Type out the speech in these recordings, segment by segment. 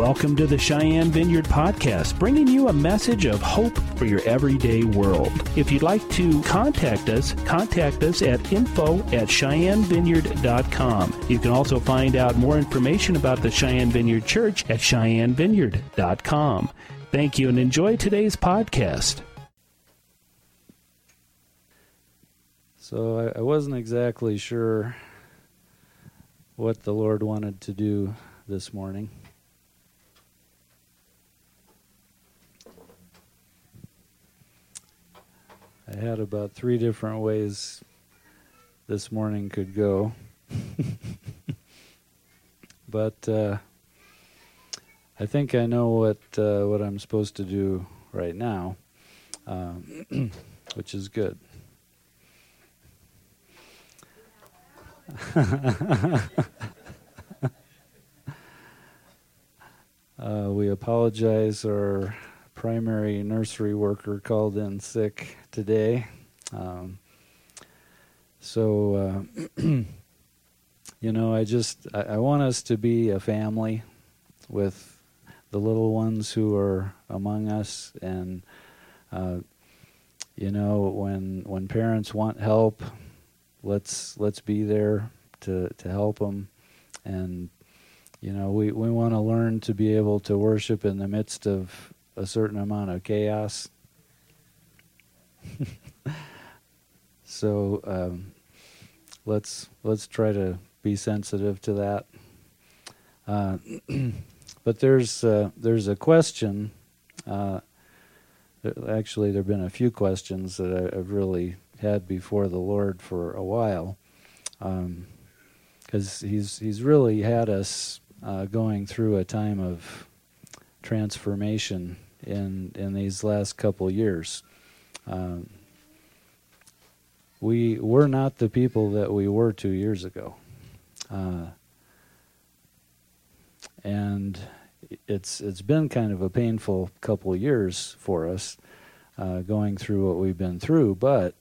Welcome to the Cheyenne Vineyard Podcast, bringing you a message of hope for your everyday world. If you'd like to contact us, contact us at info at cheyennevineyard.com. You can also find out more information about the Cheyenne Vineyard Church at cheyennevineyard.com. Thank you and enjoy today's podcast. So I, I wasn't exactly sure what the Lord wanted to do this morning. I had about three different ways this morning could go. but uh, I think I know what uh, what I'm supposed to do right now, um, which is good. uh, we apologize. Our primary nursery worker called in sick today. Um, so, uh, you know, I just I, I, want us to be a family with the little ones who are among us, and uh, you know, when when parents want help, let's let's be there to to help them, and you know, we we want to learn to be able to worship in the midst of a certain amount of chaos so um, let's let's try to be sensitive to that. Uh, but there's uh, there's a question. Uh, actually, there've been a few questions that I've really had before the Lord for a while, because um, he's he's really had us uh, going through a time of transformation in in these last couple years. Um, we we're not the people that we were two years ago, uh, and it's it's been kind of a painful couple of years for us uh, going through what we've been through. But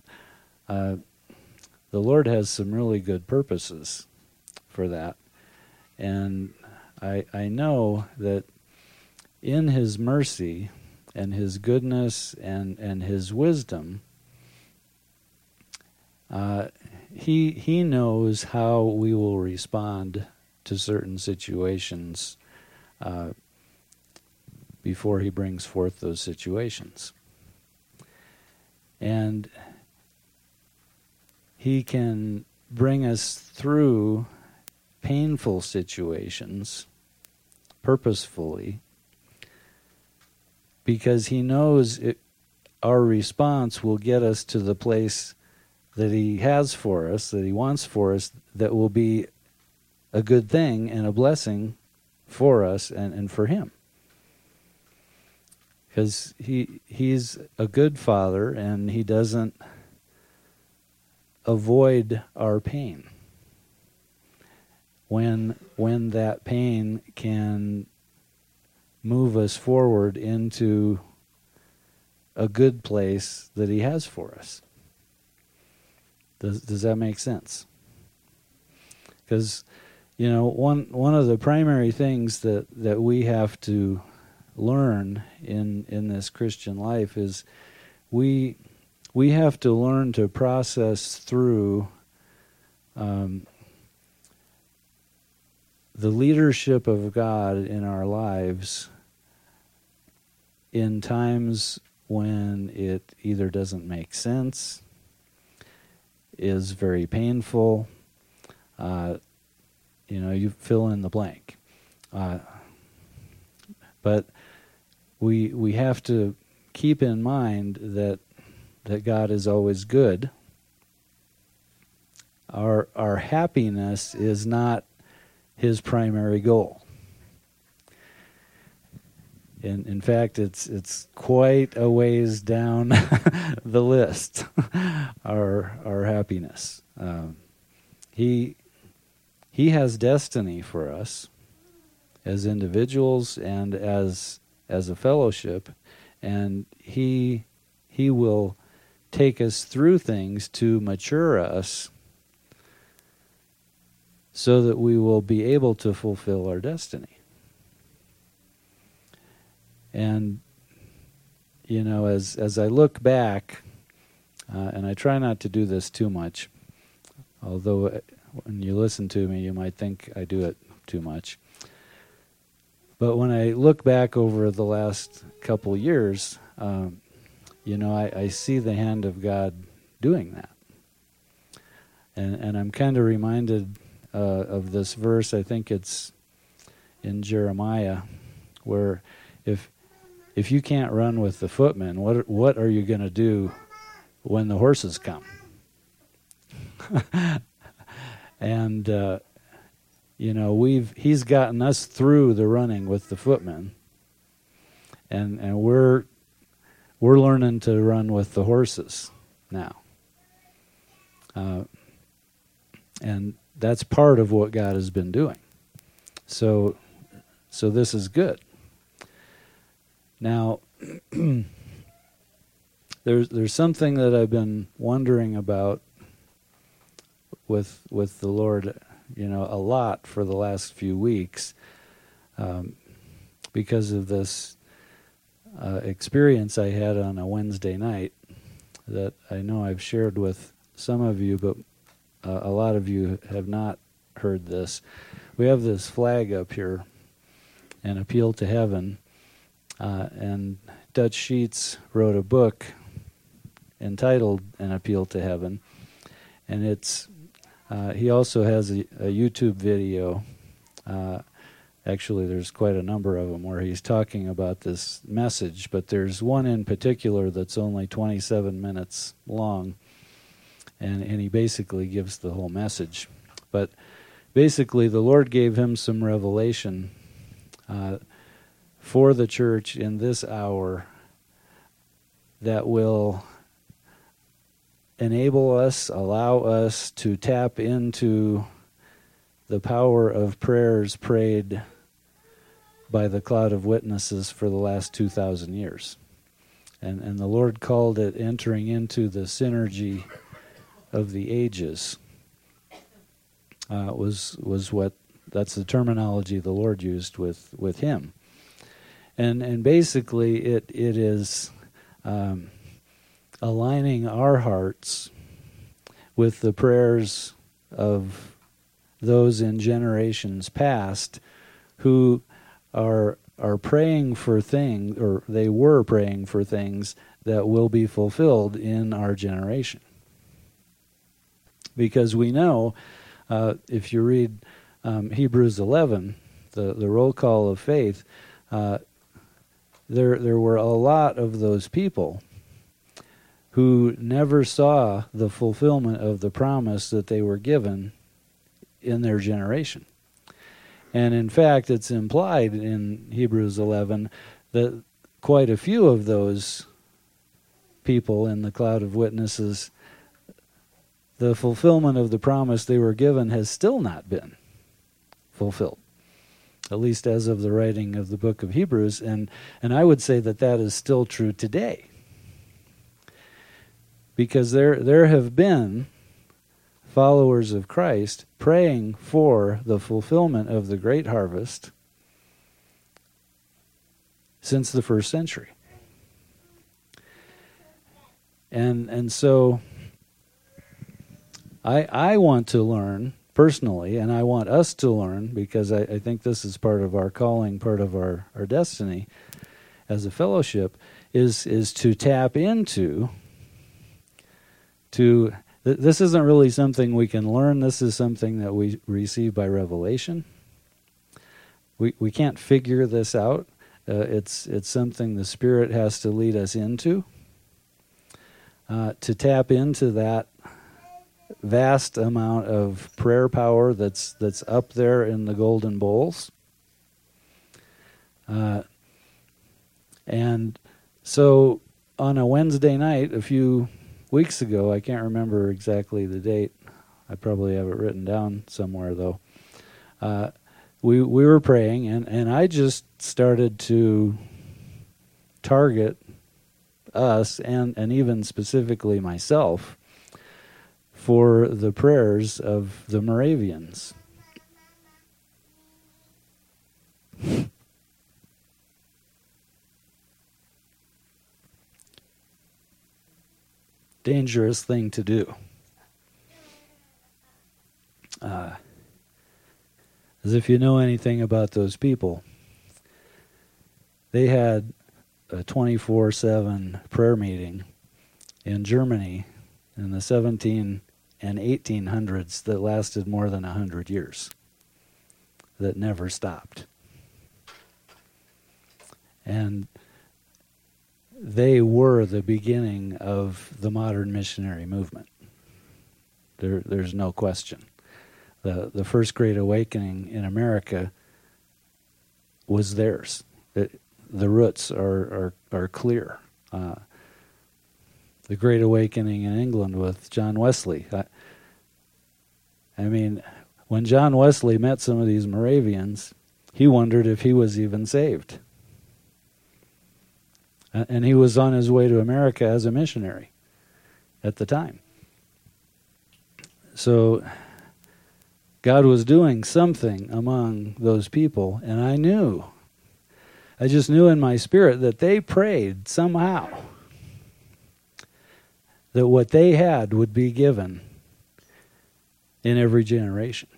uh, the Lord has some really good purposes for that, and I I know that in His mercy and His goodness and and His wisdom uh, he he knows how we will respond to certain situations uh, before he brings forth those situations, and he can bring us through painful situations purposefully because he knows it, our response will get us to the place that He has for us, that He wants for us, that will be a good thing and a blessing for us and, and for Him. Because he, He's a good Father and He doesn't avoid our pain. When, when that pain can move us forward into a good place that He has for us. Does does that make sense? Because you know one one of the primary things that that we have to learn in in this Christian life is we we have to learn to process through um, the leadership of God in our lives in times when it either doesn't make sense is very painful. Uh, you know, you fill in the blank. Uh, but we we have to keep in mind that that God is always good. Our our happiness is not his primary goal. In, in fact, it's it's quite a ways down the list. our our happiness. Um, he he has destiny for us as individuals and as as a fellowship, and he he will take us through things to mature us so that we will be able to fulfill our destiny. and you know, as as I look back, uh, and I try not to do this too much, although uh, when you listen to me, you might think I do it too much. But when I look back over the last couple years, um, you know, I, I see the hand of God doing that. And, and I'm kind of reminded uh, of this verse. I think it's in Jeremiah, where if if you can't run with the footmen, what what are you going to do when the horses come? and uh, you know we've he's gotten us through the running with the footmen, and and we're we're learning to run with the horses now. Uh, and that's part of what God has been doing. So, so this is good. Now, there's there's something that I've been wondering about with with the Lord, you know, a lot for the last few weeks, um, because of this uh, experience I had on a Wednesday night that I know I've shared with some of you, but uh, a lot of you have not heard this. We have this flag up here, an appeal to heaven, uh, and Dutch Sheets wrote a book entitled "An Appeal to Heaven," and it's uh, he also has a, a YouTube video. Uh, actually, there's quite a number of them where he's talking about this message, but there's one in particular that's only 27 minutes long and, and he basically gives the whole message. But basically, the Lord gave him some revelation uh, for the church in this hour that will enable us, allow us to tap into the power of prayers prayed by the cloud of witnesses for the last 2,000 years. And, and the Lord called it entering into the synergy of the ages uh, was was what that's the terminology the Lord used with with him, and and basically it it is um, aligning our hearts with the prayers of those in generations past who are are praying for things or they were praying for things that will be fulfilled in our generation because we know uh, if you read um, Hebrews 11, the, the roll call of faith, uh, there, there were a lot of those people who never saw the fulfillment of the promise that they were given in their generation. And in fact, it's implied in Hebrews 11 that quite a few of those people in the cloud of witnesses the fulfillment of the promise they were given has still not been fulfilled at least as of the writing of the book of Hebrews. And and I would say that that is still true today. Because there there have been followers of Christ praying for the fulfillment of the great harvest since the first century. And and so I, I want to learn personally, and I want us to learn because I, I think this is part of our calling, part of our, our destiny as a fellowship, is is to tap into to th- this isn't really something we can learn. This is something that we receive by revelation. We we can't figure this out. Uh, it's it's something the spirit has to lead us into. Uh, to tap into that vast amount of prayer power that's that's up there in the golden bowls. Uh, and so on a Wednesday night a few weeks ago, I can't remember exactly the date. I probably have it written down somewhere though. Uh, we we were praying and, and I just started to target us and, and even specifically myself for the prayers of the Moravians. Dangerous thing to do. Uh, as if you know anything about those people, they had a 24 7 prayer meeting in Germany in the 17 and 1800s that lasted more than 100 years, that never stopped. And they were the beginning of the modern missionary movement. There, there's no question. The, the first Great Awakening in America was theirs. It, the roots are, are, are clear. Uh, the Great Awakening in England with John Wesley. I, I mean, when John Wesley met some of these Moravians, he wondered if he was even saved. And he was on his way to America as a missionary at the time. So God was doing something among those people, and I knew. I just knew in my spirit that they prayed somehow that what they had would be given in every generation.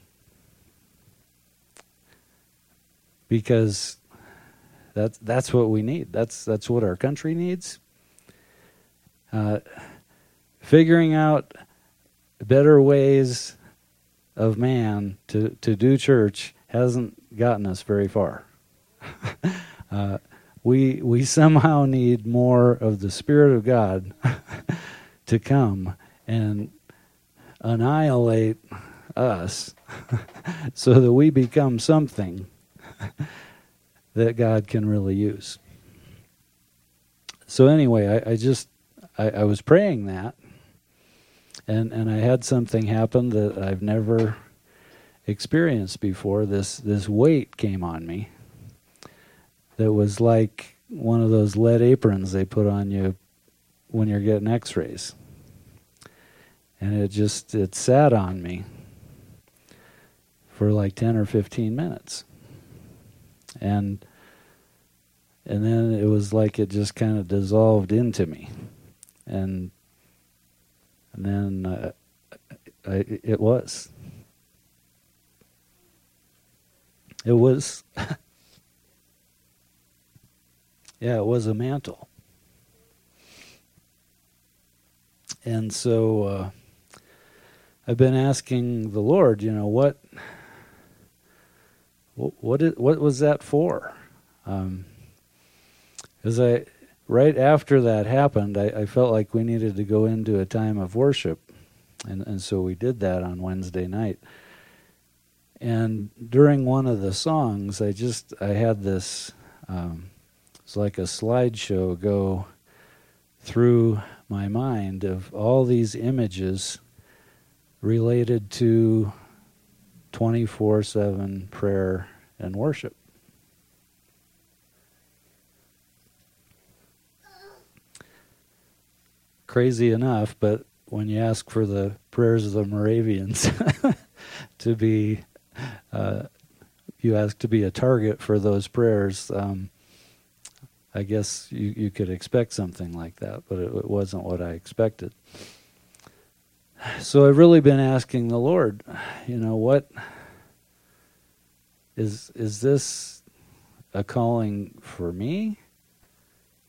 Because that's that's what we need. That's that's what our country needs. Uh, figuring out better ways of man to, to do church hasn't gotten us very far. uh, we we somehow need more of the Spirit of God to come and annihilate us so that we become something that God can really use. So anyway, I, I just I, I, was praying that, and and I had something happen that I've never experienced before. This this weight came on me. That was like one of those lead aprons they put on you when you're getting X-rays, and it just it sat on me for like ten or fifteen minutes. And and then it was like it just kind of dissolved into me. And and then uh, I, it was. It was yeah it was a mantle. And so uh, I've been asking the Lord you know what what is, what was that for? Um, as I right after that happened, I, I, felt like we needed to go into a time of worship, and and so we did that on Wednesday night. And during one of the songs, I just I had this. Um, it's like a slideshow go through my mind of all these images related to 24 7 prayer and worship. Crazy enough, but when you ask for the prayers of the Moravians to be, uh, you ask to be a target for those prayers. Um, I guess you, you could expect something like that, but it, it wasn't what I expected. So I've really been asking the Lord, you know, what is is this a calling for me?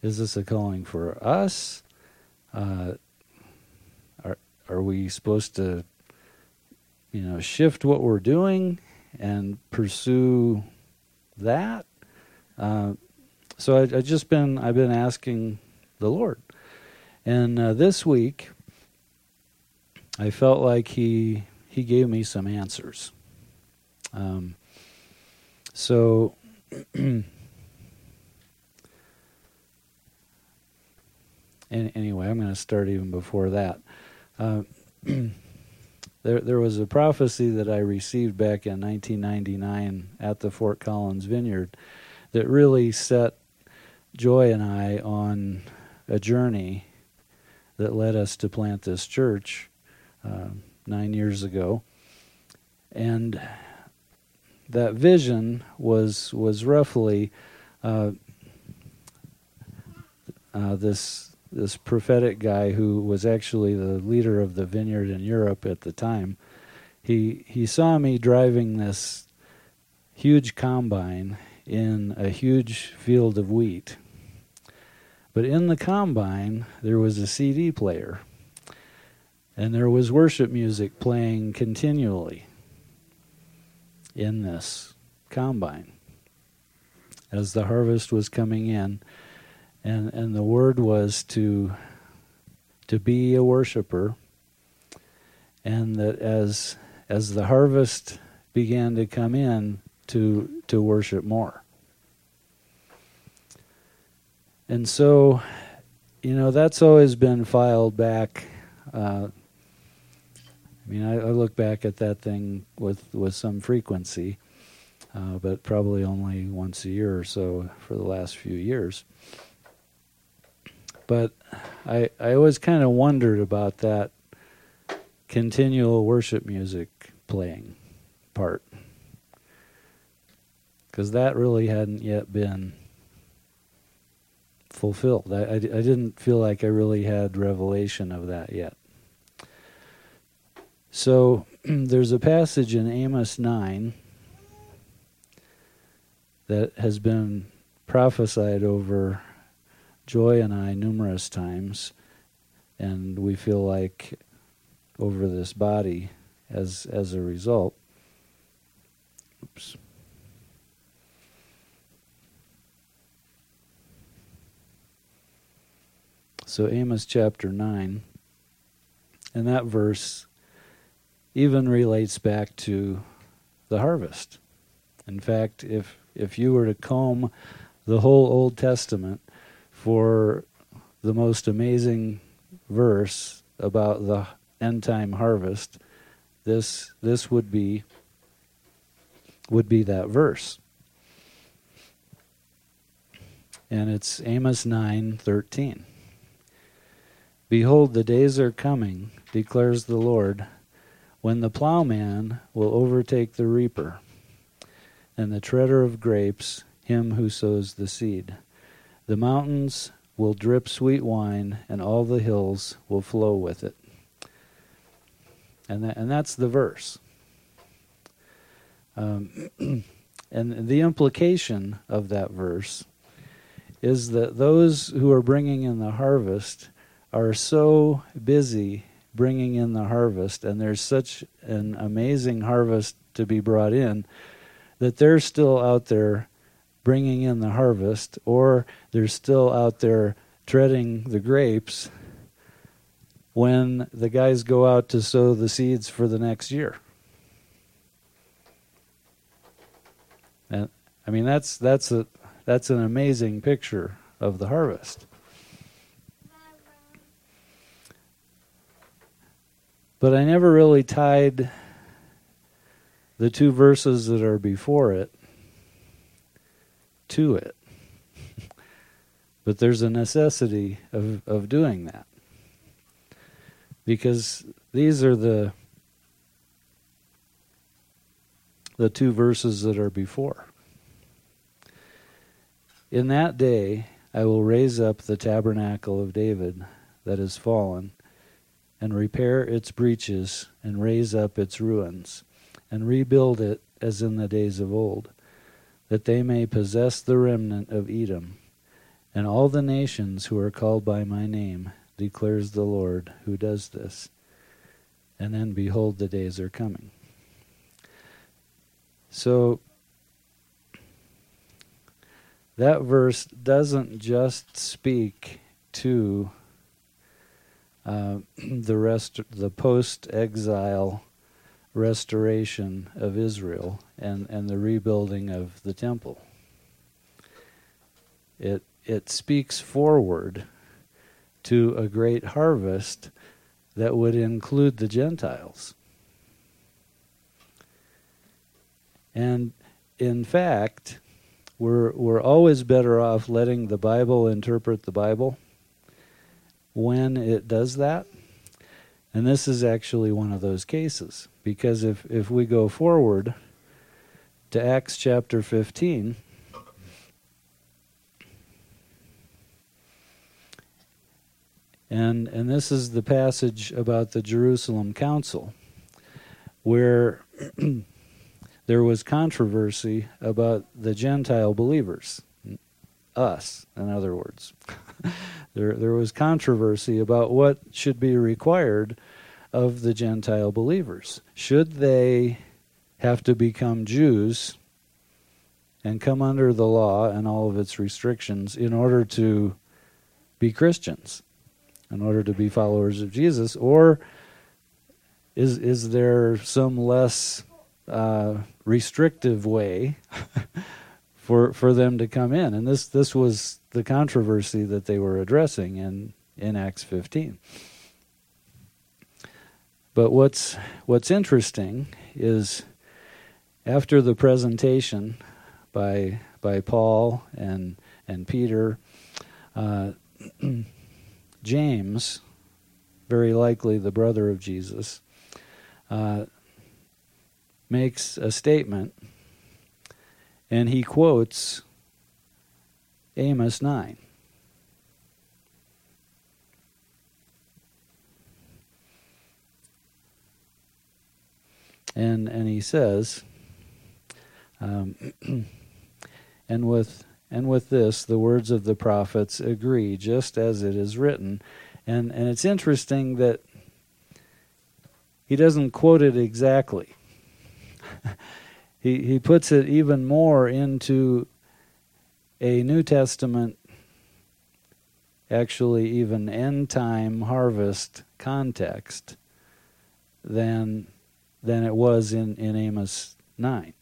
Is this a calling for us? Uh, are are we supposed to, you know, shift what we're doing and pursue that? Uh, so I, I just been I've been asking the Lord, and uh, this week I felt like he he gave me some answers. Um, so anyway, I'm going to start even before that. Uh, there, there was a prophecy that I received back in 1999 at the Fort Collins Vineyard that really set Joy and I on a journey that led us to plant this church uh, nine years ago, and that vision was was roughly uh, uh, this this prophetic guy who was actually the leader of the vineyard in Europe at the time. He he saw me driving this huge combine in a huge field of wheat. But in the combine there was a CD player. And there was worship music playing continually in this combine as the harvest was coming in. And and the word was to to be a worshiper. And that as as the harvest began to come in to to worship more. And so you know that's always been filed back uh, I mean, I, I, look back at that thing with, with some frequency, uh, but probably only once a year or so for the last few years. But I I always kind of wondered about that continual worship music playing part because that really hadn't yet been fulfilled. I, I, I didn't feel like I really had revelation of that yet. So there's a passage in Amos 9 that has been prophesied over Joy and I numerous times, and we feel like over this body as as a result. Oops. So Amos chapter 9 and that verse even relates back to the harvest. In fact, if if you were to comb the whole Old Testament for the most amazing verse about the end time harvest, this this would be would be that verse. And it's Amos 9:13. Behold the days are coming, declares the Lord, when the plowman will overtake the reaper, and the treader of grapes him who sows the seed. The mountains will drip sweet wine, and all the hills will flow with it. And, that, and that's the verse. Um, and the implication of that verse is that those who are bringing in the harvest are so busy bringing in the harvest, and there's such an amazing harvest to be brought in, that they're still out there bringing in the harvest, or they're still out there treading the grapes when the guys go out to sow the seeds for the next year. And I mean that's that's a that's an amazing picture of the harvest. But I never really tied the two verses that are before it to it. but there's a necessity of, of doing that. Because these are the the two verses that are before. In that day I will raise up the tabernacle of David that is fallen and repair its breaches and raise up its ruins and rebuild it as in the days of old, that they may possess the remnant of Edom and all the nations who are called by my name, declares the Lord who does this. And then behold, the days are coming. So, that verse doesn't just speak to uh, the rest, the post-exile restoration of Israel and, and the rebuilding of the temple. It it speaks forward to a great harvest that would include the Gentiles. And in fact, we're we're always better off letting the Bible interpret the Bible when it does that. And this is actually one of those cases. Because if, if we go forward to Acts chapter 15, And, and this is the passage about the Jerusalem Council, where there was controversy about the Gentile believers, us, in other words. there, there was controversy about what should be required of the Gentile believers. Should they have to become Jews and come under the law and all of its restrictions in order to be Christians? in order to be followers of Jesus, or is is there some less uh, restrictive way for for them to come in? And this this was the controversy that they were addressing in in Acts 15. But what's what's interesting is after the presentation by by Paul and and Peter. Uh, James, very likely the brother of Jesus, uh, makes a statement and he quotes Amos 9. And, and he says, um, and with and with this, the words of the prophets agree, just as it is written. And, and it's interesting that he doesn't quote it exactly. he, he puts it even more into a New Testament, actually, even end time harvest context than, than it was in, in Amos 9.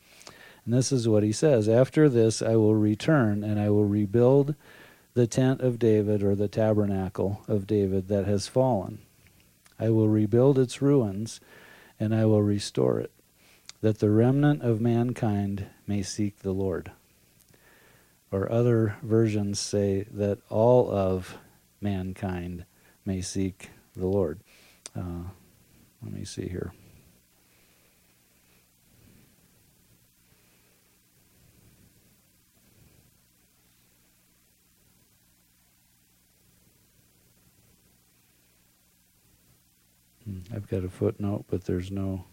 And this is what he says After this, I will return and I will rebuild the tent of David or the tabernacle of David that has fallen. I will rebuild its ruins and I will restore it, that the remnant of mankind may seek the Lord. Or other versions say that all of mankind may seek the Lord. Uh, let me see here. Hmm, I've got a footnote, but there's no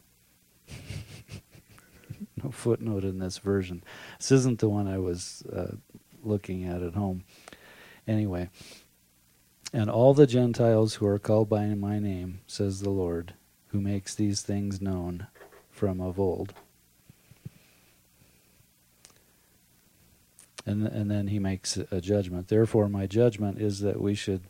no footnote in this version. This isn't the one I was uh, looking at at home. Anyway, and all the Gentiles who are called by my name, says the Lord, who makes these things known from of old. And, and then he makes a judgment. Therefore, my judgment is that we should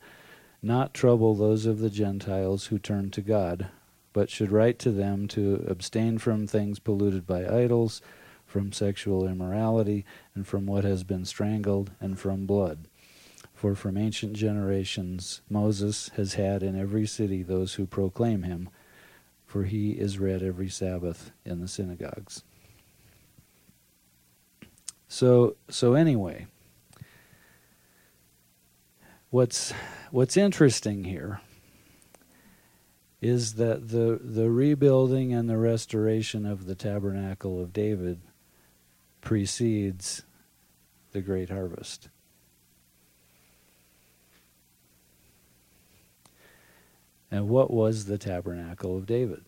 not trouble those of the Gentiles who turn to God, but should write to them to abstain from things polluted by idols, from sexual immorality, and from what has been strangled, and from blood. For from ancient generations Moses has had in every city those who proclaim him, for he is read every Sabbath in the synagogues. So so anyway, what's what's interesting here is that the the rebuilding and the restoration of the tabernacle of David precedes the great harvest. And what was the tabernacle of David?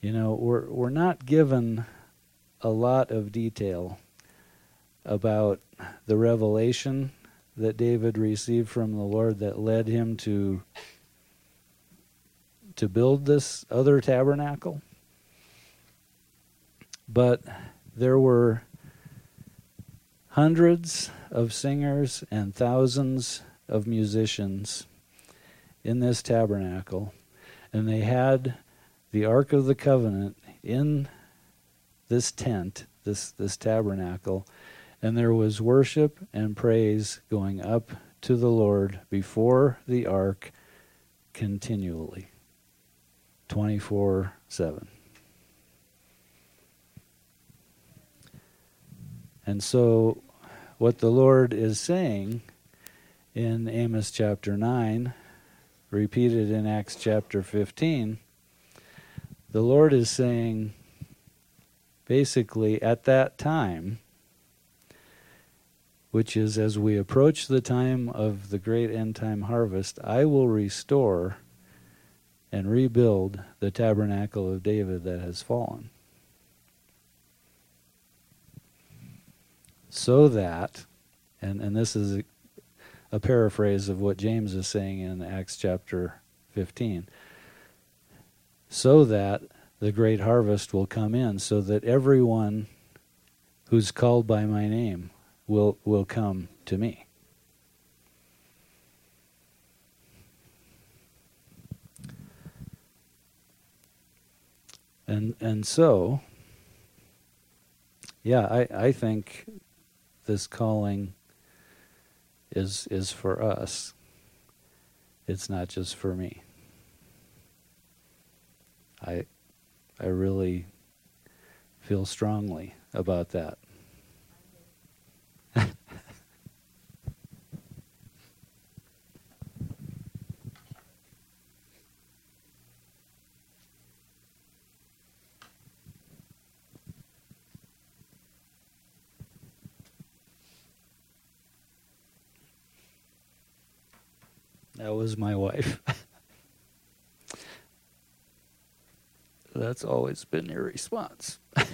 You know, we're we're not given a lot of detail about the revelation that David received from the Lord that led him to to build this other tabernacle. But there were hundreds of singers and thousands of musicians in this tabernacle, and they had the Ark of the Covenant in this tent, this, this tabernacle, and there was worship and praise going up to the Lord before the ark continually, 24 7. And so, what the Lord is saying in Amos chapter 9, repeated in Acts chapter 15, the Lord is saying basically at that time, which is as we approach the time of the great end time harvest, I will restore and rebuild the tabernacle of David that has fallen. So that, and, and this is a, a paraphrase of what James is saying in Acts chapter 15, so that the great harvest will come in, so that everyone who's called by my name will, will come to me. And and so yeah, I, I think this calling is is for us. It's not just for me. I I really feel strongly about that. Was my wife. That's always been your response. and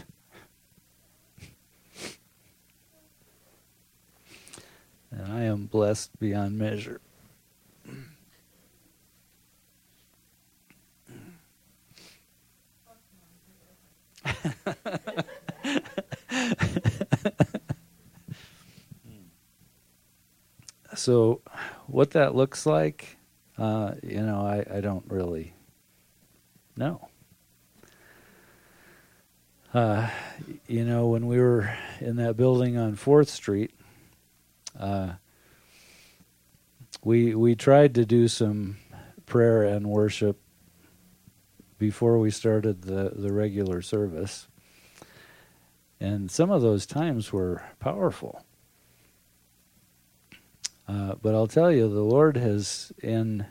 I am blessed beyond measure. so, what that looks like, uh, you know, I, I don't really know. Uh, you know, when we were in that building on Fourth Street, uh, we we tried to do some prayer and worship before we started the the regular service, and some of those times were powerful. Uh, but I'll tell you, the Lord has in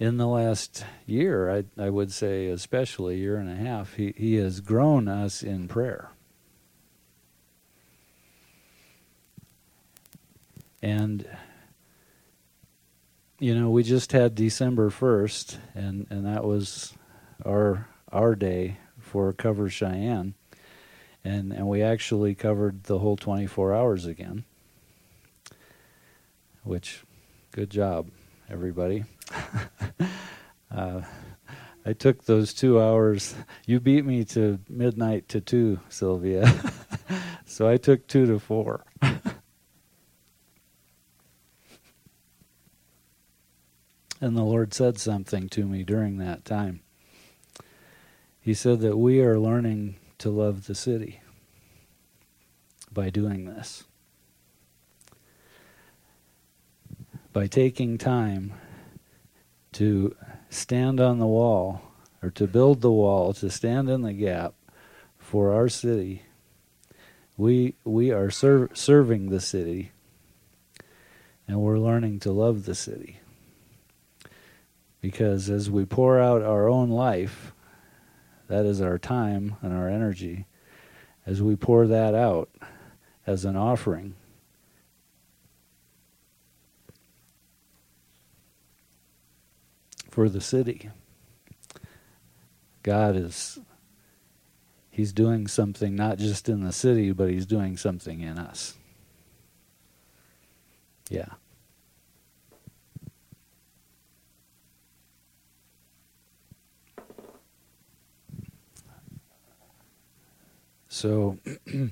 in the last year, I, I would say, especially year and a half, he, he has grown us in prayer. And you know, we just had December first, and and that was our our day for Cover Cheyenne, and and we actually covered the whole 24 hours again which good job, everybody. uh, I took those two hours. You beat me to midnight to two, Sylvia. so I took two to four. and the Lord said something to me during that time. He said that we are learning to love the city by doing this. By taking time to stand on the wall or to build the wall, to stand in the gap for our city, we we are ser- serving the city and we're learning to love the city. Because as we pour out our own life, that is our time and our energy, as we pour that out as an offering for the city. God is he's doing something not just in the city, but he's doing something in us. Yeah. So,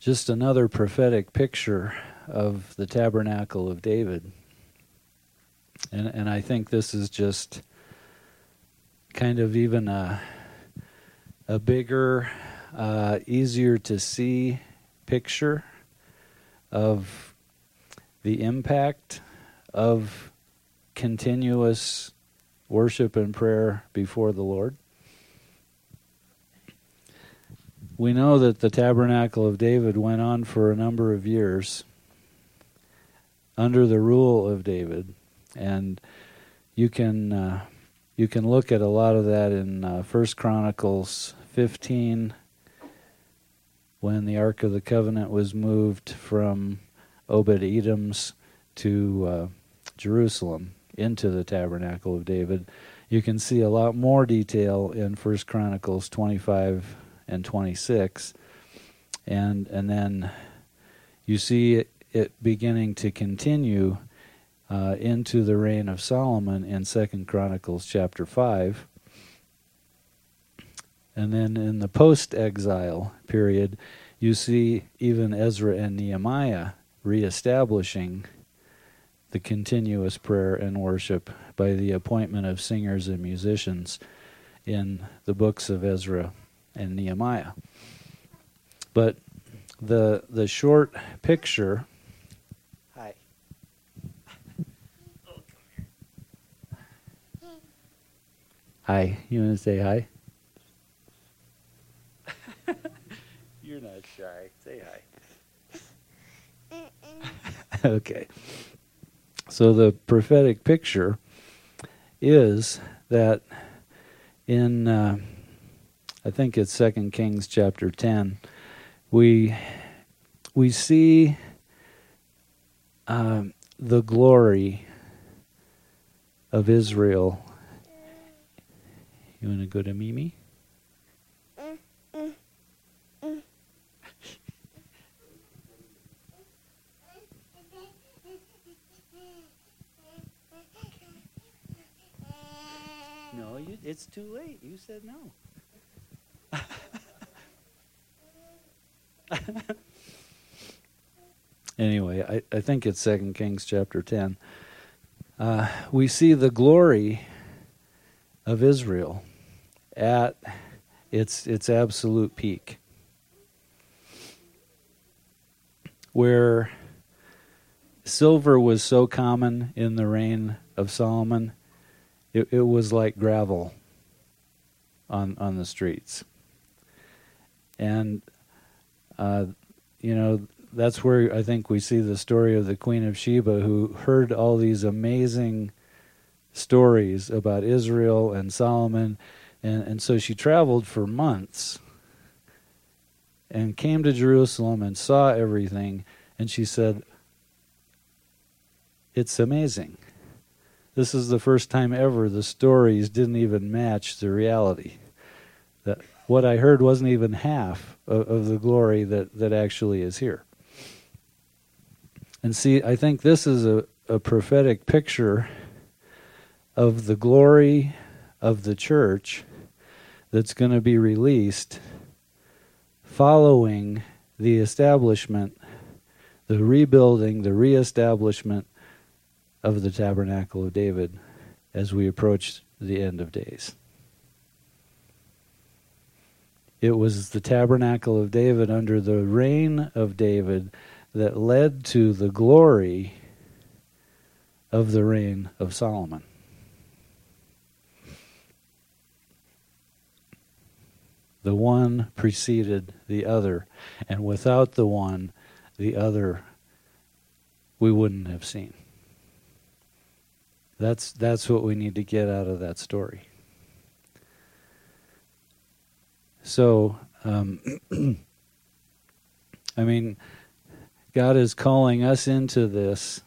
just another prophetic picture of the tabernacle of David. And and I think this is just kind of even a a bigger, uh, easier to see picture of the impact of continuous worship and prayer before the Lord. We know that the tabernacle of David went on for a number of years under the rule of David and you can uh, you can look at a lot of that in uh, First Chronicles 15 when the Ark of the Covenant was moved from Obed Edom's to uh, Jerusalem into the tabernacle of David. You can see a lot more detail in First Chronicles 25 and 26, and and then you see it, it beginning to continue uh, into the reign of Solomon in Second Chronicles chapter 5. And then in the post exile period, you see even Ezra and Nehemiah reestablishing the continuous prayer and worship by the appointment of singers and musicians in the books of Ezra and Nehemiah. But the the short picture Hi. You want to say hi? You're not shy. Say hi. okay. So the prophetic picture is that in uh, I think it's Second Kings chapter ten, we we see um, the glory of Israel. You want to go to Mimi? No, it's too late. You said no. anyway, I, I think it's Second Kings chapter 10. Uh, we see the glory of Israel at its its absolute peak, where silver was so common in the reign of Solomon, it, it was like gravel on on the streets. And uh, you know that's where I think we see the story of the Queen of Sheba, who heard all these amazing stories about Israel and Solomon, and and so she traveled for months and came to Jerusalem and saw everything, and she said, "It's amazing." This is the first time ever the stories didn't even match the reality. That what I heard wasn't even half of, of the glory that, that actually is here. And see, I think this is a, a prophetic picture of the glory of the church that's going to be released following the establishment, the rebuilding, the reestablishment of the tabernacle of David as we approach the end of days. It was the tabernacle of David under the reign of David that led to the glory of the reign of Solomon. The one preceded the other, and without the one, the other we wouldn't have seen. That's that's what we need to get out of that story. So, um, I mean, God is calling us into this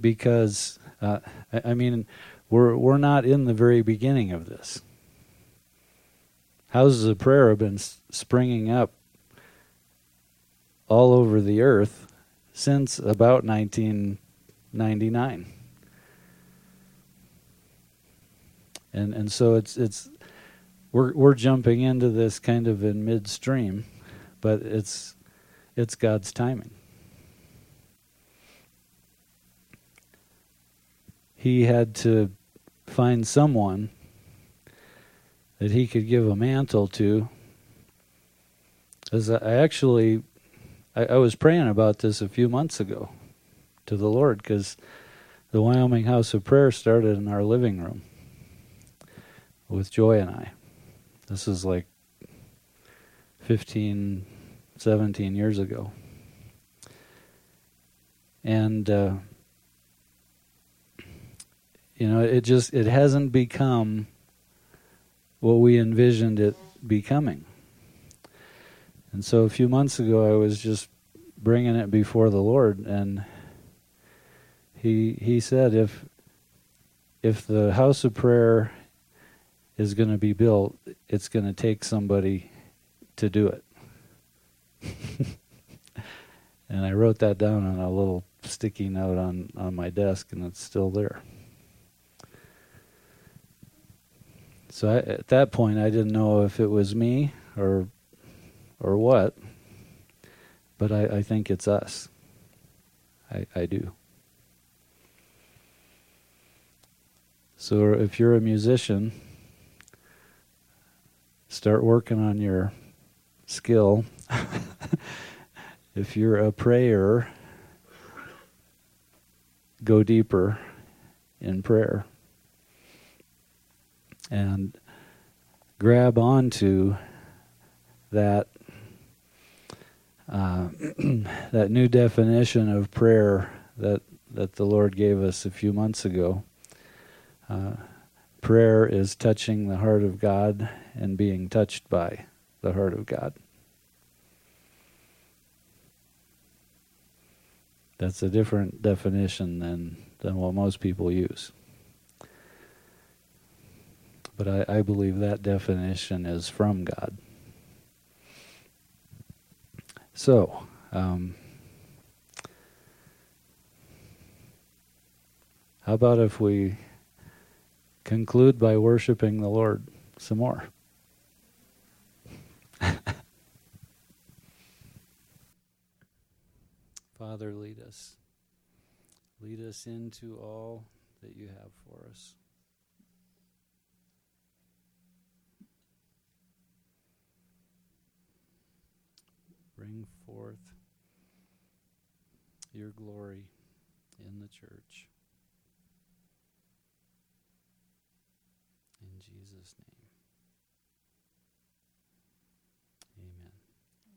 because, uh, I, I mean, we're we're not in the very beginning of this. Houses of prayer have been springing up all over the earth since about 1999. And and so it's it's we're we're jumping into this kind of in midstream, but it's it's God's timing. He had to find someone that he could give a mantle to. As I actually, I, I was praying about this a few months ago to the Lord because the Wyoming House of Prayer started in our living room with Joy and I. This is like 15, 17 years ago. And, uh, you know, it just, it hasn't become what we envisioned it becoming. And so a few months ago, I was just bringing it before the Lord, and he he said, if if the house of prayer is going to be built, it's going to take somebody to do it. and I wrote that down on a little sticky note on, on my desk, and it's still there. So I, at that point, I didn't know if it was me or or what, but I, I think it's us. I, I do. So if you're a musician, start working on your skill. if you're a prayer, go deeper in prayer and grab onto that uh, that new definition of prayer that that the Lord gave us a few months ago. Uh, prayer is touching the heart of God and being touched by the heart of God. That's a different definition than, than what most people use. But I, I believe that definition is from God. So, um, how about if we conclude by worshiping the Lord some more? Father, lead us. Lead us into all that you have for us. Bring forth your glory in the church. In Jesus' name.